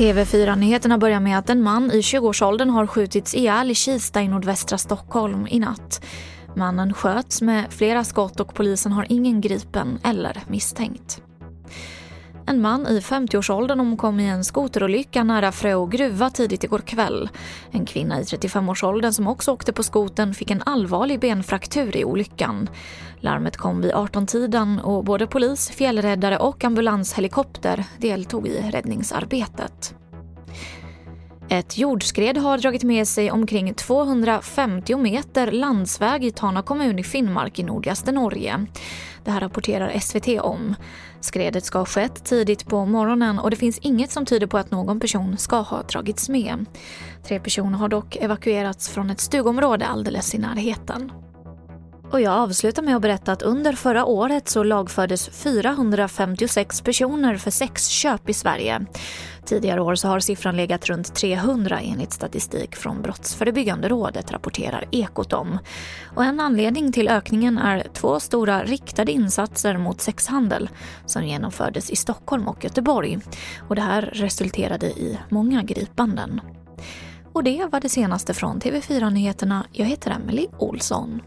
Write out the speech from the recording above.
TV4-nyheterna börjar med att en man i 20-årsåldern har skjutits ihjäl i Kista i nordvästra Stockholm i natt. Mannen sköts med flera skott och polisen har ingen gripen eller misstänkt. En man i 50-årsåldern omkom i en skoterolycka nära Frö gruva tidigt igår kväll. En kvinna i 35-årsåldern som också åkte på skoten fick en allvarlig benfraktur i olyckan. Larmet kom vid 18-tiden och både polis, fjällräddare och ambulanshelikopter deltog i räddningsarbetet. Ett jordskred har dragit med sig omkring 250 meter landsväg i Tana kommun i Finnmark i nordligaste Norge. Det här rapporterar SVT om. Skredet ska ha skett tidigt på morgonen och det finns inget som tyder på att någon person ska ha dragits med. Tre personer har dock evakuerats från ett stugområde alldeles i närheten. Och jag avslutar med att berätta att under förra året så lagfördes 456 personer för sexköp i Sverige. Tidigare år så har siffran legat runt 300 enligt statistik från Brottsförebyggande rådet, rapporterar Ekot om. Och en anledning till ökningen är två stora riktade insatser mot sexhandel som genomfördes i Stockholm och Göteborg. Och det här resulterade i många gripanden. Och det var det senaste från TV4 Nyheterna. Jag heter Emily Olsson.